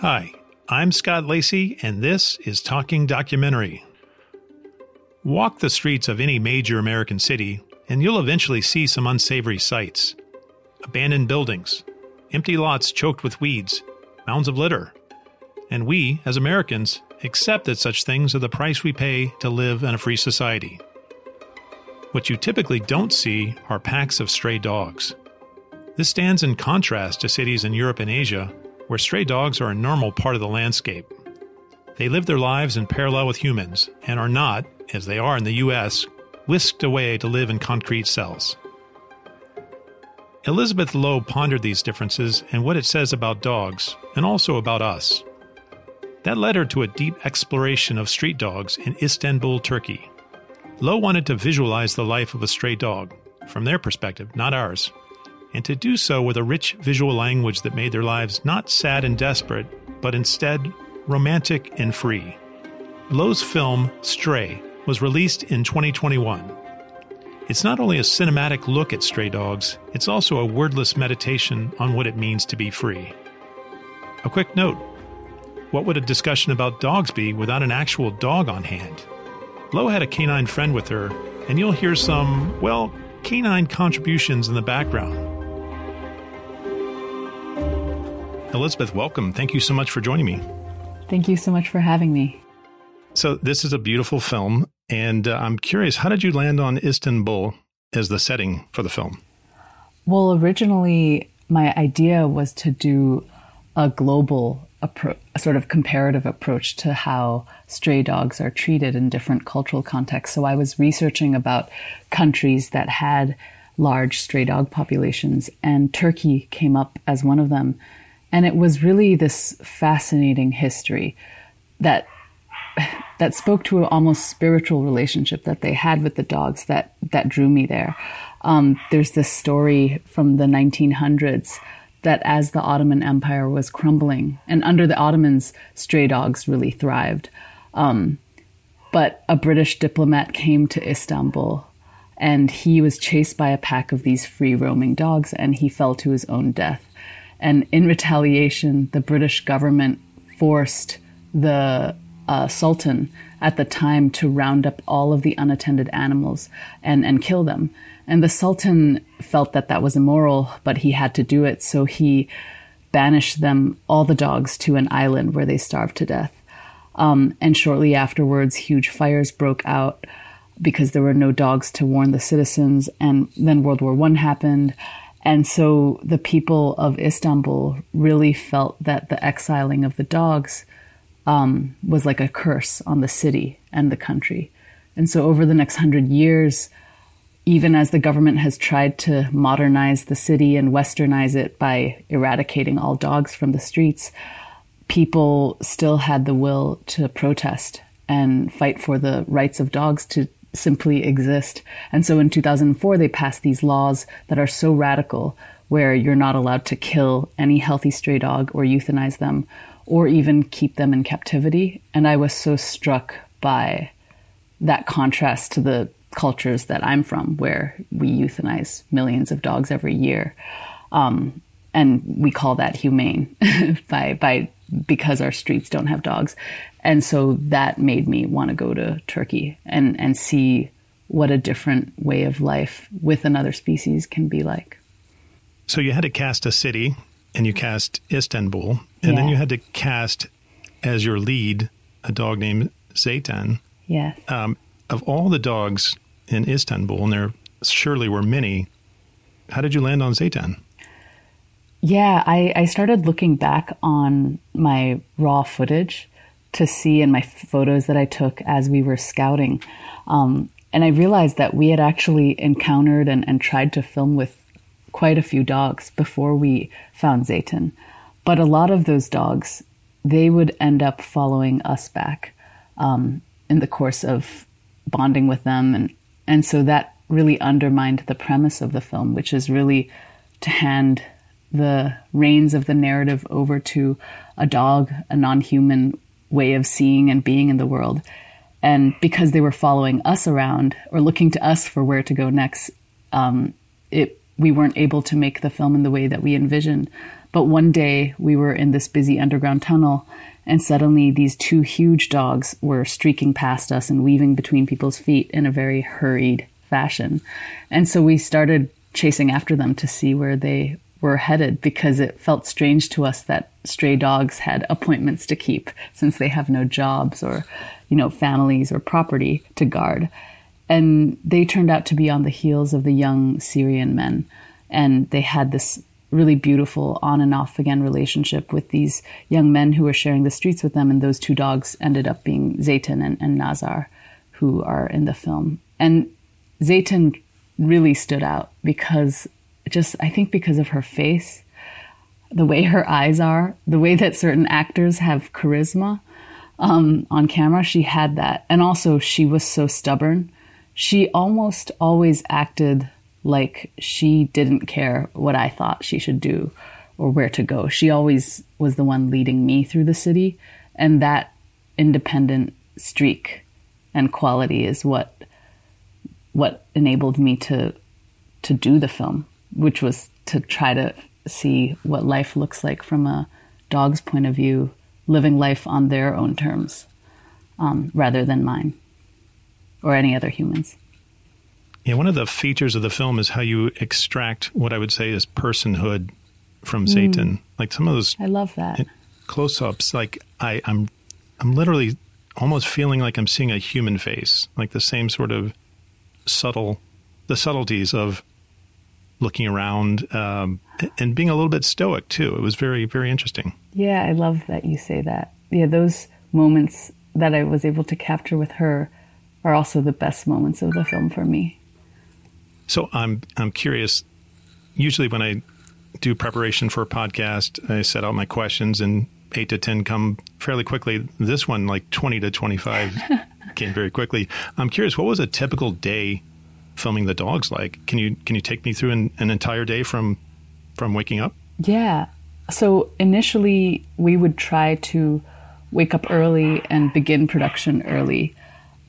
Hi, I'm Scott Lacey, and this is Talking Documentary. Walk the streets of any major American city, and you'll eventually see some unsavory sights abandoned buildings, empty lots choked with weeds, mounds of litter. And we, as Americans, accept that such things are the price we pay to live in a free society. What you typically don't see are packs of stray dogs. This stands in contrast to cities in Europe and Asia where stray dogs are a normal part of the landscape. They live their lives in parallel with humans and are not, as they are in the US, whisked away to live in concrete cells. Elizabeth Lowe pondered these differences and what it says about dogs, and also about us. That led her to a deep exploration of street dogs in Istanbul, Turkey. Lowe wanted to visualize the life of a stray dog, from their perspective, not ours, and to do so with a rich visual language that made their lives not sad and desperate, but instead romantic and free. Lowe's film, Stray, was released in 2021. It's not only a cinematic look at stray dogs, it's also a wordless meditation on what it means to be free. A quick note what would a discussion about dogs be without an actual dog on hand? Lowe had a canine friend with her, and you'll hear some, well, canine contributions in the background. Elizabeth, welcome. Thank you so much for joining me. Thank you so much for having me. So, this is a beautiful film, and uh, I'm curious, how did you land on Istanbul as the setting for the film? Well, originally, my idea was to do a global approach, a sort of comparative approach to how stray dogs are treated in different cultural contexts. So I was researching about countries that had large stray dog populations, and Turkey came up as one of them. And it was really this fascinating history that that spoke to an almost spiritual relationship that they had with the dogs that that drew me there. Um, there's this story from the 1900s that as the Ottoman Empire was crumbling, and under the Ottomans, stray dogs really thrived. Um, but a British diplomat came to Istanbul and he was chased by a pack of these free roaming dogs and he fell to his own death. And in retaliation, the British government forced the uh, Sultan at the time to round up all of the unattended animals and, and kill them. And the Sultan felt that that was immoral, but he had to do it. So he banished them, all the dogs, to an island where they starved to death. Um, and shortly afterwards, huge fires broke out because there were no dogs to warn the citizens. And then World War One happened. And so the people of Istanbul really felt that the exiling of the dogs um, was like a curse on the city and the country. And so over the next hundred years, even as the government has tried to modernize the city and westernize it by eradicating all dogs from the streets, people still had the will to protest and fight for the rights of dogs to simply exist. And so in 2004, they passed these laws that are so radical where you're not allowed to kill any healthy stray dog or euthanize them or even keep them in captivity. And I was so struck by that contrast to the cultures that I'm from, where we euthanize millions of dogs every year. Um, and we call that humane by, by, because our streets don't have dogs. And so that made me want to go to Turkey and, and see what a different way of life with another species can be like. So you had to cast a city and you cast Istanbul, and Yeah. then you had to cast as your lead a dog named Zeytin. Yes. Um, of all the dogs in Istanbul, and there surely were many, how did you land on Zeytin? Yeah, I, I started looking back on my raw footage to see in my photos that I took as we were scouting. Um, and I realized that we had actually encountered and, and tried to film with quite a few dogs before we found Zeytin. But a lot of those dogs, they would end up following us back um, in the course of bonding with them. And, and so that really undermined the premise of the film, which is really to hand the reins of the narrative over to a dog, a non human way of seeing and being in the world. And because they were following us around or looking to us for where to go next, um, it we weren't able to make the film in the way that we envisioned. But one day we were in this busy underground tunnel and suddenly these two huge dogs were streaking past us and weaving between people's feet in a very hurried fashion. And so we started chasing after them to see where they were headed because it felt strange to us that stray dogs had appointments to keep since they have no jobs or, you know, families or property to guard. And they turned out to be on the heels of the young Syrian men. And they had this really beautiful on and off again relationship with these young men who were sharing the streets with them. And those two dogs ended up being Zeytin and, and Nazar, who are in the film. And Zeytin really stood out because just, I think, because of her face, the way her eyes are, the way that certain actors have charisma um, on camera, she had that. And also, she was so stubborn. She almost always acted like she didn't care what I thought she should do or where to go. She always was the one leading me through the city, and that independent streak and quality is what what enabled me to to do the film, which was to try to see what life looks like from a dog's point of view, living life on their own terms, um, rather than mine or any other humans. Yeah, one of the features of the film is how you extract what I would say is personhood from. Mm. Like some of those I love that. Close ups, like I, I'm I'm literally almost feeling like I'm seeing a human face. Like the same sort of subtle the subtleties of looking around um, and being a little bit stoic too. It was very, very interesting. Yeah, I love that you say that. Yeah, those moments that I was able to capture with her are also the best moments of the film for me. So I'm I'm curious. Usually, when I do preparation for a podcast, I set out my questions, and eight to ten come fairly quickly. This one, like twenty to twenty-five, came very quickly. I'm curious, what was a typical day filming the dogs like? Can you can you take me through an, an entire day from from waking up? Yeah. So initially, we would try to wake up early and begin production early.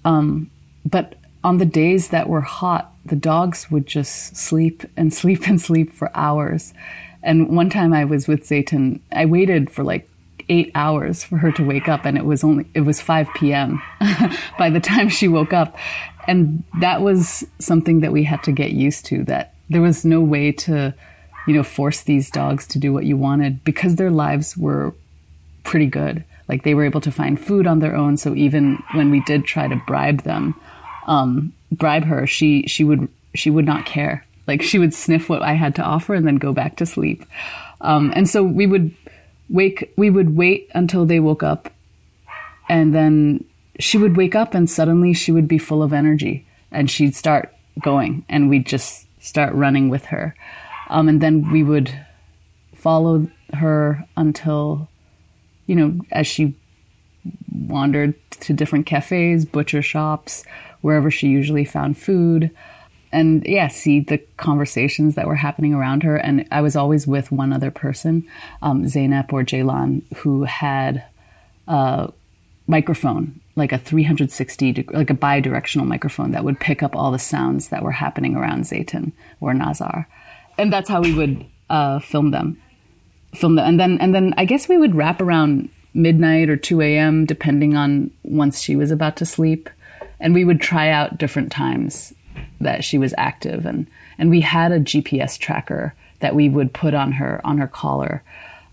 Um, but on the days that were hot, the dogs would just sleep and sleep and sleep for hours. And one time I was with Zeytin, I waited for like eight hours for her to wake up, and it was only it was 5 p.m. by the time she woke up, and that was something that we had to get used to. That there was no way to, you know, force these dogs to do what you wanted because their lives were pretty good. Like they were able to find food on their own. So even when we did try to bribe them, um, bribe her, she she would she would not care. Like she would sniff what I had to offer and then go back to sleep. Um, and so we would wake we would wait until they woke up, and then she would wake up and suddenly she would be full of energy and she'd start going and we'd just start running with her. Um, and then we would follow her until, you know, as she wandered to different cafes, butcher shops, wherever she usually found food. And yeah, see the conversations that were happening around her. And I was always with one other person, um, Zainab or Jaylan, who had a microphone, like a 360, like a bi-directional microphone that would pick up all the sounds that were happening around Zeytin or Nazar. And that's how we would uh, film them. Film them. And then, and then I guess we would wrap around midnight or 2 a.m., depending on once she was about to sleep and we would try out different times that she was active and and we had a GPS tracker that we would put on her on her collar.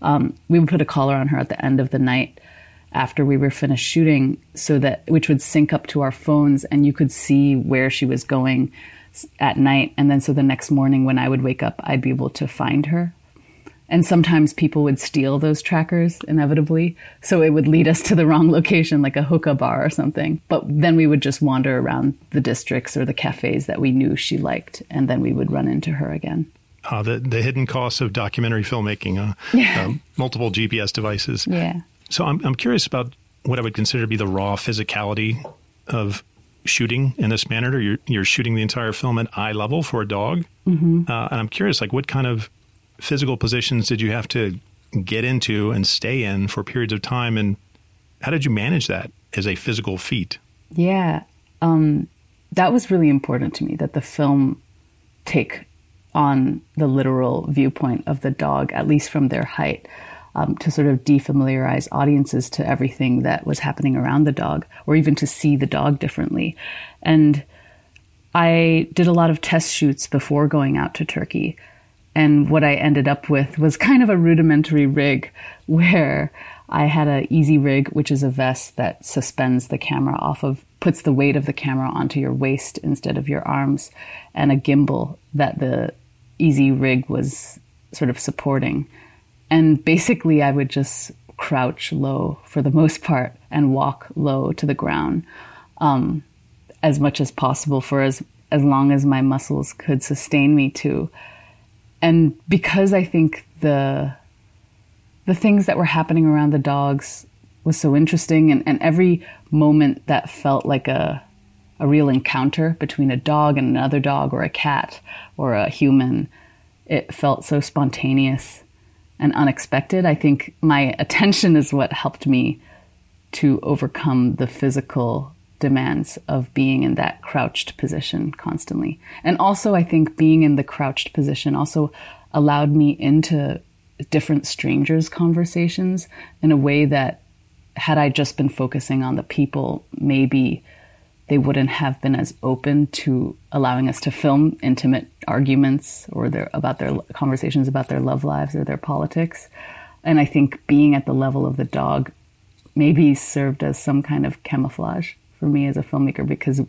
Um, we would put a collar on her at the end of the night after we were finished shooting, so that which would sync up to our phones, and you could see where she was going at night. And then so the next morning when I would wake up, I'd be able to find her and sometimes people would steal those trackers inevitably. So it would lead us to the wrong location, like a hookah bar or something. But then we would just wander around the districts or the cafes that we knew she liked. And then we would run into her again. Uh, the, the hidden costs of documentary filmmaking, uh, yeah. uh, multiple GPS devices. Yeah. So I'm, I'm curious about what I would consider to be the raw physicality of shooting in this manner. You're, you're shooting the entire film at eye level for a dog. Mm-hmm. Uh, and I'm curious, like, what kind of physical positions did you have to get into and stay in for periods of time? And how did you manage that as a physical feat? Yeah, um, that was really important to me that the film take on the literal viewpoint of the dog, at least from their height, um, to sort of defamiliarize audiences to everything that was happening around the dog, or even to see the dog differently. And I did a lot of test shoots before going out to Turkey. And what I ended up with was kind of a rudimentary rig where I had an easy rig, which is a vest that suspends the camera off of, puts the weight of the camera onto your waist instead of your arms, and a gimbal that the easy rig was sort of supporting. And basically, I would just crouch low for the most part and walk low to the ground um, as much as possible for as, as long as my muscles could sustain me to. And because I think the the things that were happening around the dogs was so interesting and, and every moment that felt like a a real encounter between a dog and another dog or a cat or a human it felt so spontaneous and unexpected. I think my attention is what helped me to overcome the physical demands of being in that crouched position constantly and also i think being in the crouched position also allowed me into different strangers' conversations in a way that, had I just been focusing on the people, maybe they wouldn't have been as open to allowing us to film intimate arguments or their about their conversations about their love lives or their politics. And I think being at the level of the dog maybe served as some kind of camouflage for me as a filmmaker because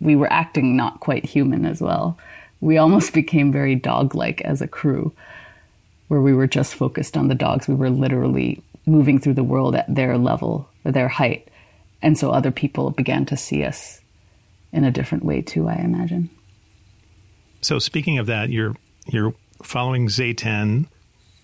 we were acting not quite human as well. We almost became very dog like as a crew where we were just focused on the dogs. We were literally moving through the world at their level, or their height. And so other people began to see us in a different way too, I imagine. So speaking of that, you're you're following Zeytin,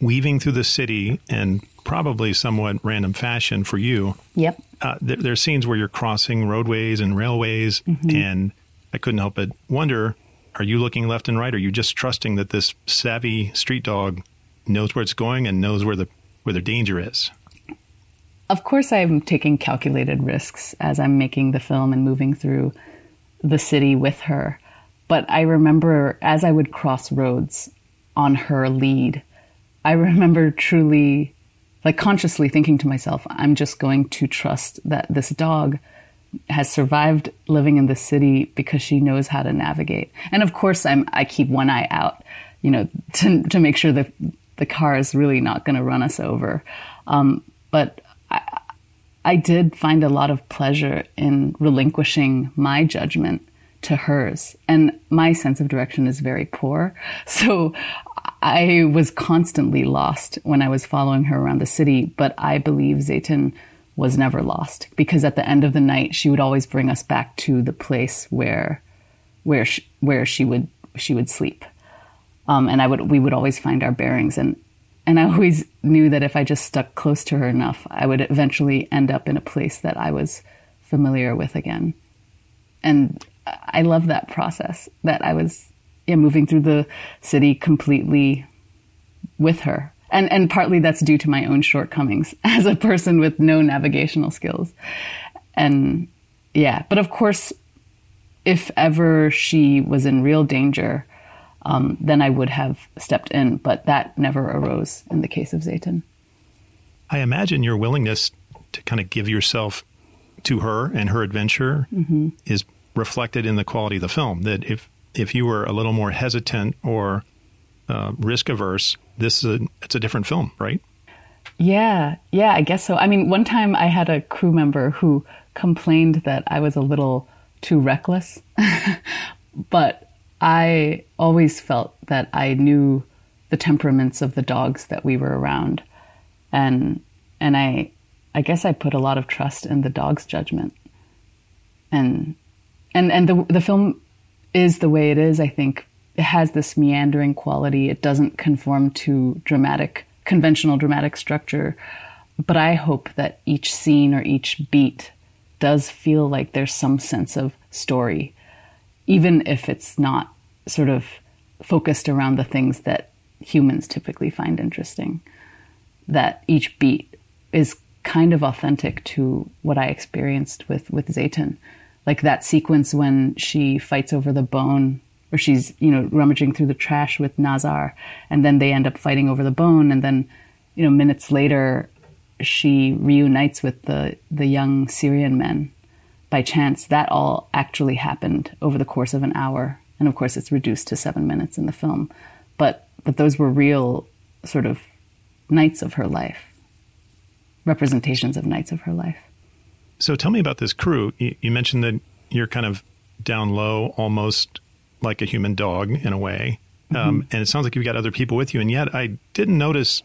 weaving through the city in probably somewhat random fashion for you. Yep. Uh, there, there, are scenes where you're crossing roadways and railways, mm-hmm. and I couldn't help but wonder: Are you looking left and right? Are you just trusting that this savvy street dog knows where it's going and knows where the where the danger is. Of course, I'm taking calculated risks as I'm making the film and moving through the city with her. But I remember as I would cross roads on her lead, I remember truly, like consciously thinking to myself, I'm just going to trust that this dog has survived living in the city because she knows how to navigate. And of course, I'm, I keep one eye out, you know, to, to make sure that the car is really not going to run us over. Um, but I, I did find a lot of pleasure in relinquishing my judgment to hers. And my sense of direction is very poor. So I was constantly lost when I was following her around the city. But I believe Zeytin was never lost because at the end of the night, she would always bring us back to the place where, where, she, where she would, she would sleep. Um, and I would we would always find our bearings and and I always knew that if I just stuck close to her enough, I would eventually end up in a place that I was familiar with again. And I love that process that I was yeah, moving through the city completely with her. And and partly that's due to my own shortcomings as a person with no navigational skills. And yeah, but of course if ever she was in real danger, um, then I would have stepped in. But that never arose in the case of Zeytin. I imagine your willingness to kind of give yourself to her and her adventure mm-hmm. is reflected in the quality of the film. That if if you were a little more hesitant or uh, risk averse, this is a, it's a different film, right? Yeah, yeah, I guess so. I mean, one time I had a crew member who complained that I was a little too reckless, but I always felt that I knew the temperaments of the dogs that we were around, and and I I guess I put a lot of trust in the dog's judgment, and and and the the film is the way it is. I think it has this meandering quality. It doesn't conform to dramatic conventional dramatic structure, but I hope that each scene or each beat does feel like there's some sense of story even if it's not sort of focused around the things that humans typically find interesting. That each beat is kind of authentic to what I experienced with with Zeytin. Like that sequence when she fights over the bone or she's, you know, rummaging through the trash with Nazar, and then they end up fighting over the bone, and then, you know, minutes later, she reunites with the the young Syrian men by chance. That all actually happened over the course of an hour, and of course, it's reduced to seven minutes in the film, but but those were real sort of nights of her life, representations of nights of her life. So tell me about this crew. You, you mentioned that you're kind of down low, almost like a human dog in a way. Um, mm-hmm. Um, and it sounds like you've got other people with you. And yet I didn't notice,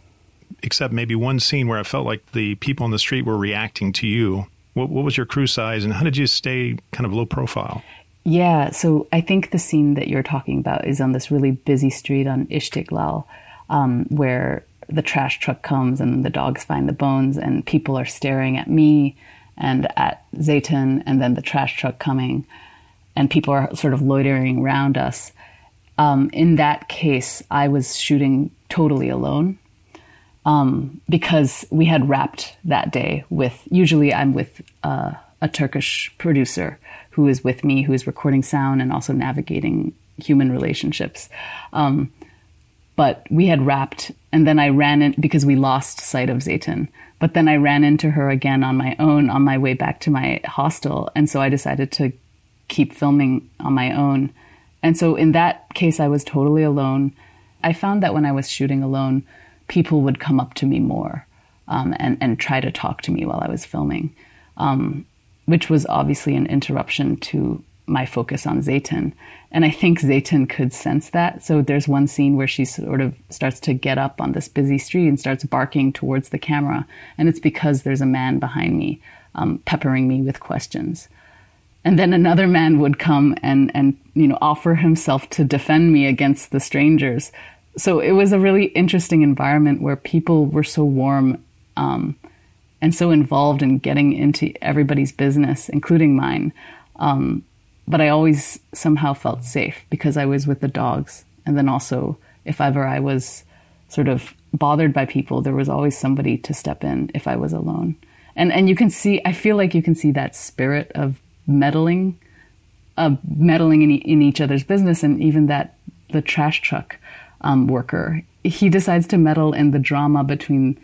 except maybe one scene where I felt like the people on the street were reacting to you. What, what was your crew size and how did you stay kind of low profile? Yeah, so I think the scene that you're talking about is on this really busy street on Istiklal, um, where the trash truck comes and the dogs find the bones and people are staring at me and at Zeytin and then the trash truck coming and people are sort of loitering around us. Um, in that case, I was shooting totally alone um, because we had wrapped that day with, usually I'm with uh, a Turkish producer who is with me, who is recording sound and also navigating human relationships. Um, but we had wrapped, and then I ran in because we lost sight of Zeytin. But then I ran into her again on my own on my way back to my hostel. And so I decided to keep filming on my own. And so in that case, I was totally alone. I found that when I was shooting alone, people would come up to me more um, and, and try to talk to me while I was filming, um, which was obviously an interruption to my focus on Zeytin. And I think Zeytin could sense that. So there's one scene where she sort of starts to get up on this busy street and starts barking towards the camera. And it's because there's a man behind me um, peppering me with questions. And then another man would come and, and, you know, offer himself to defend me against the strangers. So it was a really interesting environment where people were so warm um, and so involved in getting into everybody's business, including mine. Um, but I always somehow felt safe because I was with the dogs. And then also, if ever I was sort of bothered by people, there was always somebody to step in if I was alone. And and you can see, I feel like you can see that spirit of meddling, uh, meddling in, in each other's business, and even that the trash truck um, worker, he decides to meddle in the drama between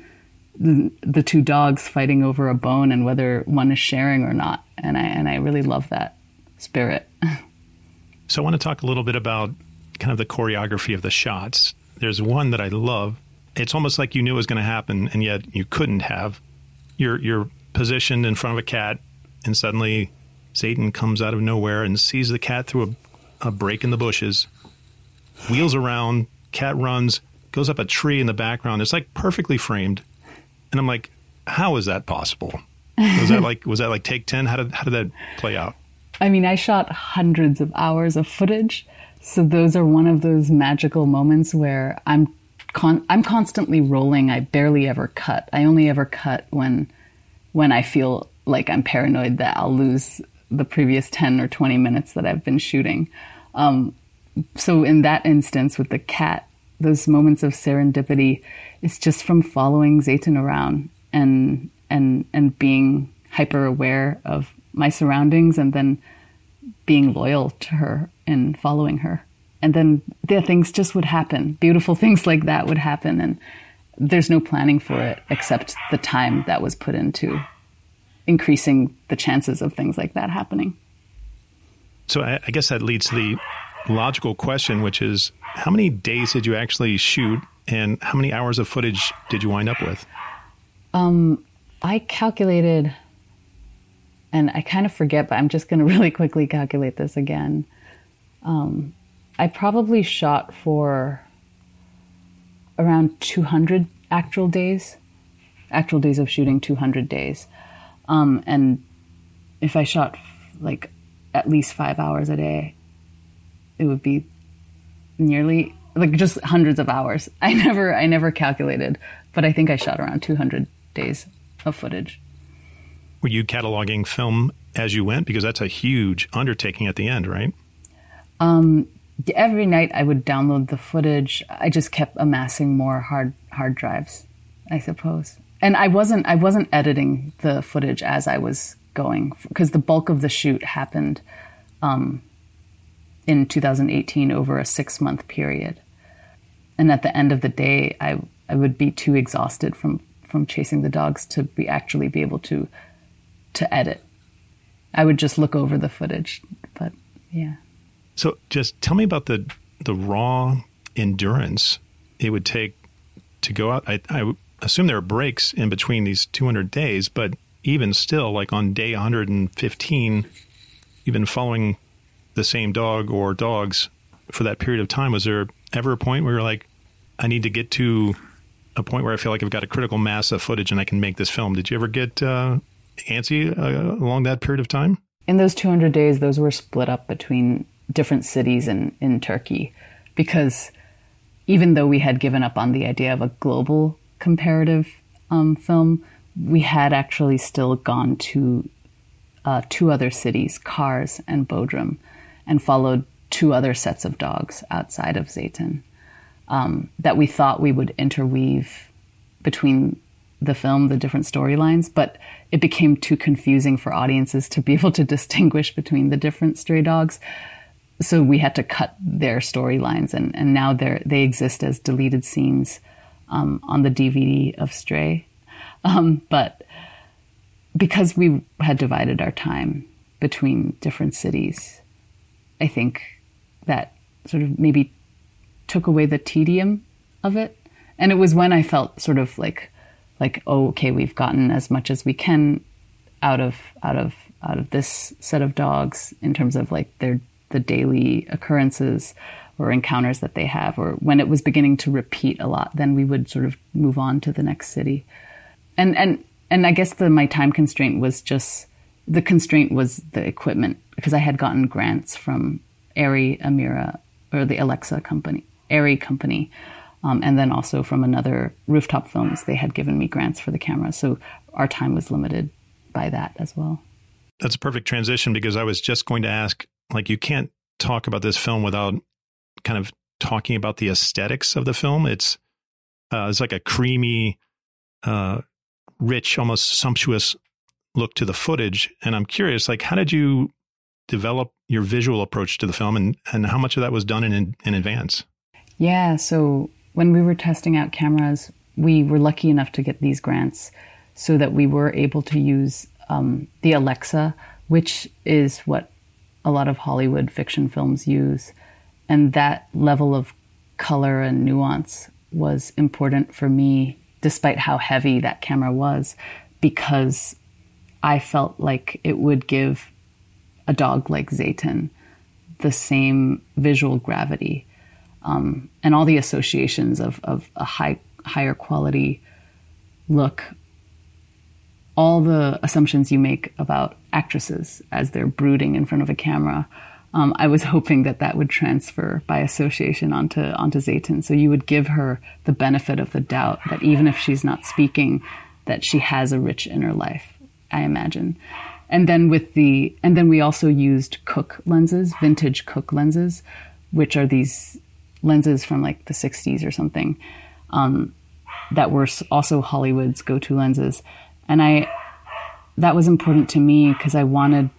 the, the two dogs fighting over a bone and whether one is sharing or not. And I and I really love that spirit. so I want to talk a little bit about kind of the choreography of the shots. There's one that I love. It's almost like you knew it was going to happen, and yet you couldn't have. You're you're positioned in front of a cat, and suddenly Zeytin comes out of nowhere and sees the cat through a, a break in the bushes, wheels around, cat runs, goes up a tree in the background. It's like perfectly framed, and I'm like, how is that possible? Was that like was that like take ten? How did how did that play out? I mean, I shot hundreds of hours of footage, so those are one of those magical moments where I'm con- I'm constantly rolling. I barely ever cut. I only ever cut when when I feel like I'm paranoid that I'll lose the previous 10 or 20 minutes that I've been shooting. Um, so in that instance with the cat, those moments of serendipity is just from following Zeytin around and and and being hyper aware of my surroundings and then being loyal to her and following her. And then the things just would happen. Beautiful things like that would happen. And there's no planning for it except the time that was put into increasing the chances of things like that happening. So I, I guess that leads to the logical question, which is how many days did you actually shoot and how many hours of footage did you wind up with? Um, I calculated and I kind of forget, but I'm just going to really quickly calculate this again. Um, I probably shot for around 200 actual days, actual days of shooting, 200 days. Um, and if I shot like at least five hours a day, it would be nearly like just hundreds of hours. I never, I never calculated, but I think I shot around 200 days of footage. Were you cataloging film as you went? Because that's a huge undertaking at the end, right? Um, every night I would download the footage. I just kept amassing more hard hard drives, I suppose. And I wasn't I wasn't editing the footage as I was going because the bulk of the shoot happened um, in 2018 over a six month period. And at the end of the day, I, I would be too exhausted from, from chasing the dogs to be actually be able to to edit. I would just look over the footage, but yeah. So just tell me about the the raw endurance it would take to go out. I, I assume there are breaks in between these 200 days, but even still, like on day 115, you've been following the same dog or dogs for that period of time. Was there ever a point where you're like, I need to get to a point where I feel like I've got a critical mass of footage and I can make this film? Did you ever get uh, antsy uh, along that period of time? In those 200 days, those were split up between different cities in, in Turkey because even though we had given up on the idea of a global comparative um, film, we had actually still gone to uh, two other cities, Kars and Bodrum, and followed two other sets of dogs outside of Zeytin um, that we thought we would interweave between the film, the different storylines, but it became too confusing for audiences to be able to distinguish between the different stray dogs. So we had to cut their storylines, and, and now they they exist as deleted scenes um, on the DVD of Stray. Um, but because we had divided our time between different cities, I think that sort of maybe took away the tedium of it. And it was when I felt sort of like, like, oh, okay, we've gotten as much as we can out of out of out of this set of dogs in terms of like their the daily occurrences or encounters that they have, or when it was beginning to repeat a lot, then we would sort of move on to the next city. And and and I guess the my time constraint was just the constraint was the equipment because I had gotten grants from Arri Amira or the Alexa company, Arri company, um, and then also from another rooftop films. They had given me grants for the camera, so our time was limited by that as well. That's a perfect transition because I was just going to ask, like, you can't talk about this film without kind of talking about the aesthetics of the film. It's uh, it's like a creamy, uh, rich, almost sumptuous look to the footage. And I'm curious, like, how did you develop your visual approach to the film, and and how much of that was done in in advance? Yeah, so when we were testing out cameras, we were lucky enough to get these grants so that we were able to use um, the Alexa, which is what a lot of Hollywood fiction films use. And that level of color and nuance was important for me, despite how heavy that camera was, because I felt like it would give a dog like Zeytin the same visual gravity um, and all the associations of, of a high, higher quality look. All the assumptions you make about actresses as they're brooding in front of a camera um, I was hoping that that would transfer by association onto onto Zeytin. So you would give her the benefit of the doubt that even if she's not speaking, that she has a rich inner life. I imagine. And then with the and then we also used Cooke lenses, vintage Cooke lenses, which are these lenses from like the 60s or something, um, that were also Hollywood's go-to lenses. And I that was important to me because I wanted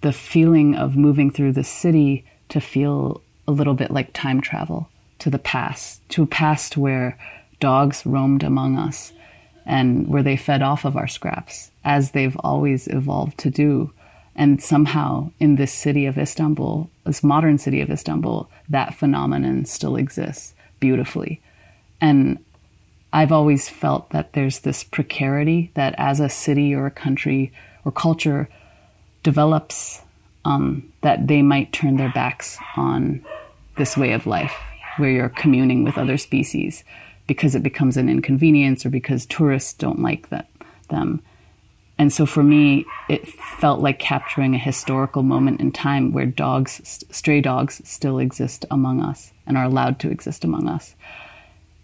the feeling of moving through the city to feel a little bit like time travel to the past, to a past where dogs roamed among us and where they fed off of our scraps, as they've always evolved to do. And somehow in this city of Istanbul, this modern city of Istanbul, that phenomenon still exists beautifully. And I've always felt that there's this precarity that as a city or a country or culture develops um, that they might turn their backs on this way of life where you're communing with other species because it becomes an inconvenience or because tourists don't like that, them. And so for me, it felt like capturing a historical moment in time where dogs, stray dogs, still exist among us and are allowed to exist among us.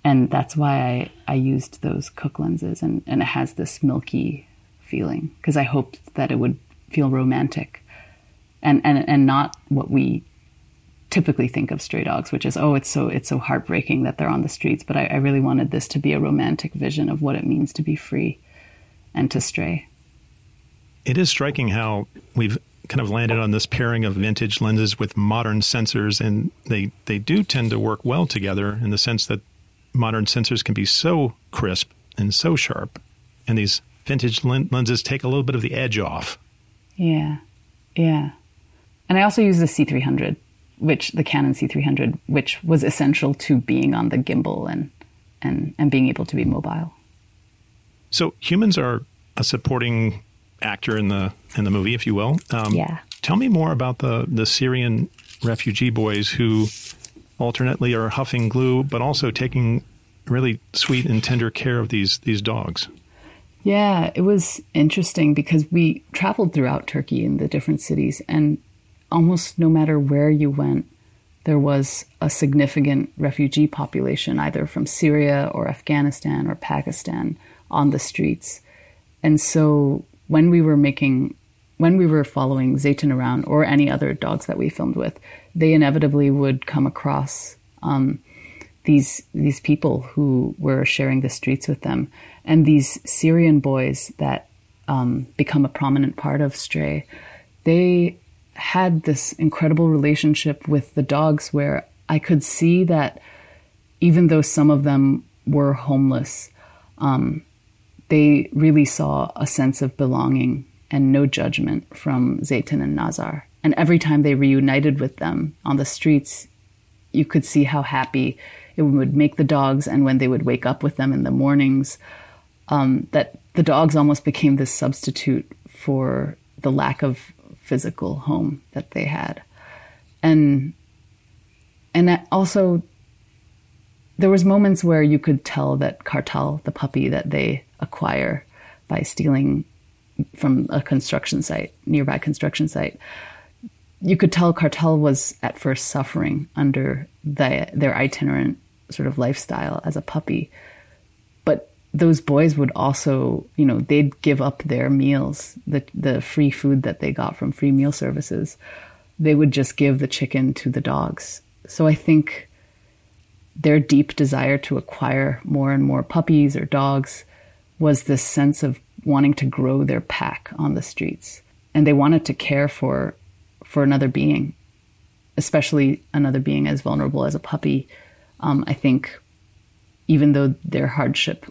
And that's why I, I used those Cooke lenses, and, and it has this milky feeling because I hoped that it would feel romantic and, and, and not what we typically think of stray dogs, which is, oh, it's so, it's so heartbreaking that they're on the streets. But I, I really wanted this to be a romantic vision of what it means to be free and to stray. It is striking how we've kind of landed on this pairing of vintage lenses with modern sensors, and they they do tend to work well together in the sense that modern sensors can be so crisp and so sharp, and these vintage lenses take a little bit of the edge off. Yeah, yeah. And I also use the C300, which the Canon C300, which was essential to being on the gimbal and and and being able to be mobile. So humans are a supporting actor in the in the movie, if you will. Um, yeah. Tell me more about the the Syrian refugee boys who alternately are huffing glue, but also taking really sweet and tender care of these these dogs. Yeah, it was interesting because we traveled throughout Turkey in the different cities, and almost no matter where you went, there was a significant refugee population, either from Syria or Afghanistan or Pakistan, on the streets. And so when we were making, when we were following Zeytin around or any other dogs that we filmed with, they inevitably would come across um, these these people who were sharing the streets with them, and these Syrian boys that um, become a prominent part of Stray. They had this incredible relationship with the dogs where I could see that even though some of them were homeless, um, they really saw a sense of belonging and no judgment from Zeytin and Nazar. And every time they reunited with them on the streets, you could see how happy it would make the dogs. And when they would wake up with them in the mornings, um, that the dogs almost became this substitute for the lack of physical home that they had. And and also there was moments where you could tell that Cartel, the puppy that they acquire by stealing from a construction site, nearby construction site, you could tell Cartel was at first suffering under the, their itinerant sort of lifestyle as a puppy. But those boys would also, you know, they'd give up their meals, the the free food that they got from free meal services. They would just give the chicken to the dogs. So I think their deep desire to acquire more and more puppies or dogs was this sense of wanting to grow their pack on the streets. And they wanted to care for for another being, especially another being as vulnerable as a puppy. Um, I think even though their hardship,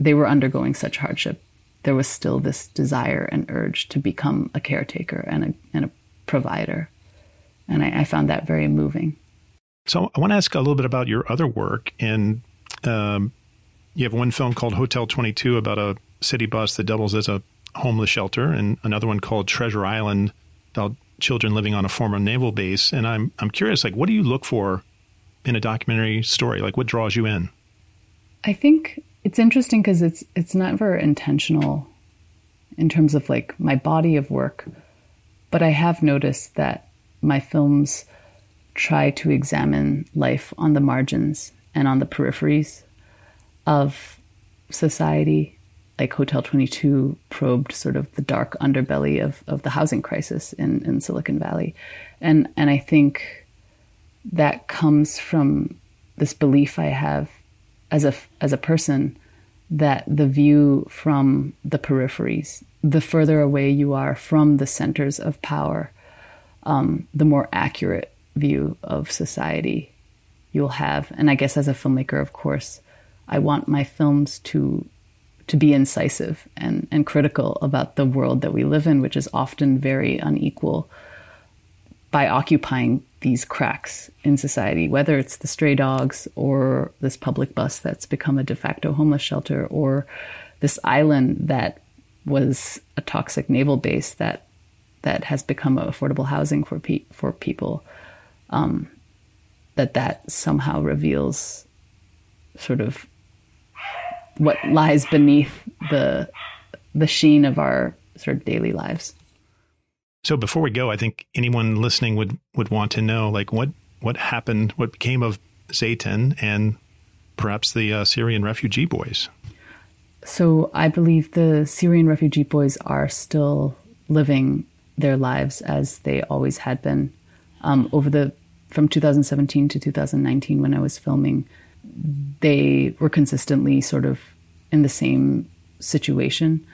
they were undergoing such hardship, there was still this desire and urge to become a caretaker and a, and a provider. And I, I found that very moving. So I want to ask a little bit about your other work. And um, you have one film called Hotel 22 about a city bus that doubles as a homeless shelter, and another one called Treasure Island about children living on a former naval base. And I'm I'm curious, like, what do you look for in a documentary story? Like, what draws you in? I think it's interesting because it's it's never intentional in terms of like my body of work, but I have noticed that my films try to examine life on the margins and on the peripheries of society like Hotel 22 probed sort of the dark underbelly of, of the housing crisis in, in Silicon Valley. And, and I think that comes from this belief I have as a, as a person that the view from the peripheries, the further away you are from the centers of power, um, the more accurate view of society you'll have. And I guess as a filmmaker, of course, I want my films to to be incisive and, and critical about the world that we live in, which is often very unequal, by occupying these cracks in society, whether it's the stray dogs or this public bus that's become a de facto homeless shelter or this island that was a toxic naval base that that has become affordable housing for pe- for people. Um, that that somehow reveals sort of what lies beneath the the sheen of our sort of daily lives. So before we go, I think anyone listening would would want to know like what what happened, what became of Zeytin and perhaps the uh, Syrian refugee boys. So I believe the Syrian refugee boys are still living their lives as they always had been um, over the from 2017 to 2019 when I was filming they were consistently sort of in the same situation.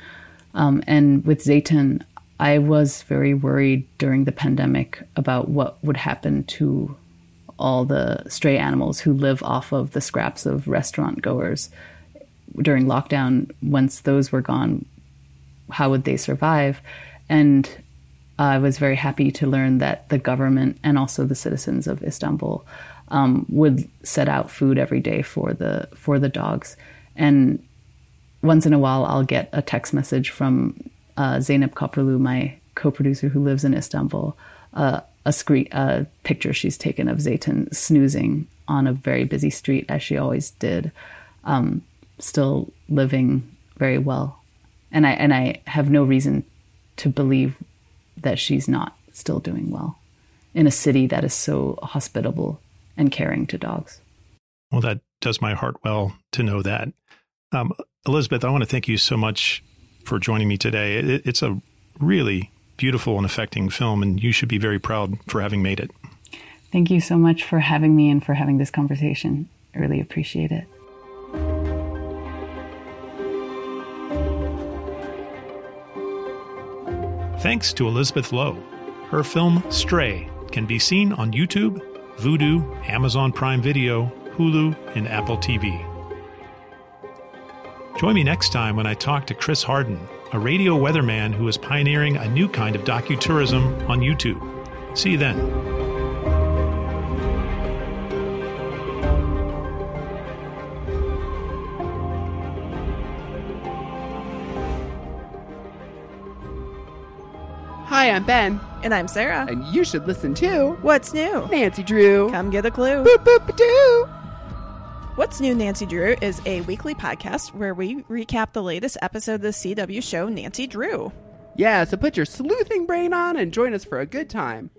Um, and with Zeytin, I was very worried during the pandemic about what would happen to all the stray animals who live off of the scraps of restaurant goers during lockdown. Once those were gone, how would they survive? And I was very happy to learn that the government and also the citizens of Istanbul um, would set out food every day for the for the dogs. And once in a while, I'll get a text message from uh, Zeynep Koprulu, my co-producer who lives in Istanbul, uh, a a picture she's taken of Zeytin snoozing on a very busy street as she always did, um, still living very well, and I and I have no reason to believe that she's not still doing well in a city that is so hospitable and caring to dogs. Well, that does my heart well to know that. Um, Elizabeth, I want to thank you so much for joining me today. It, it's a really beautiful and affecting film, and you should be very proud for having made it. Thank you so much for having me and for having this conversation. I really appreciate it. Thanks to Elizabeth Lo. Her film Stray can be seen on YouTube, Vudu, Amazon Prime Video, Hulu, and Apple TV. Join me next time when I talk to Chris Harden, a radio weatherman who is pioneering a new kind of docu-tourism on YouTube. See you then. Hi, I'm Ben, And I'm Sarah. and you should listen to What's new? Nancy Drew. Come get a clue. Boop boop doo. What's New Nancy Drew is a weekly podcast where we recap the latest episode of the CW show Nancy Drew. Yeah, so put your sleuthing brain on and join us for a good time.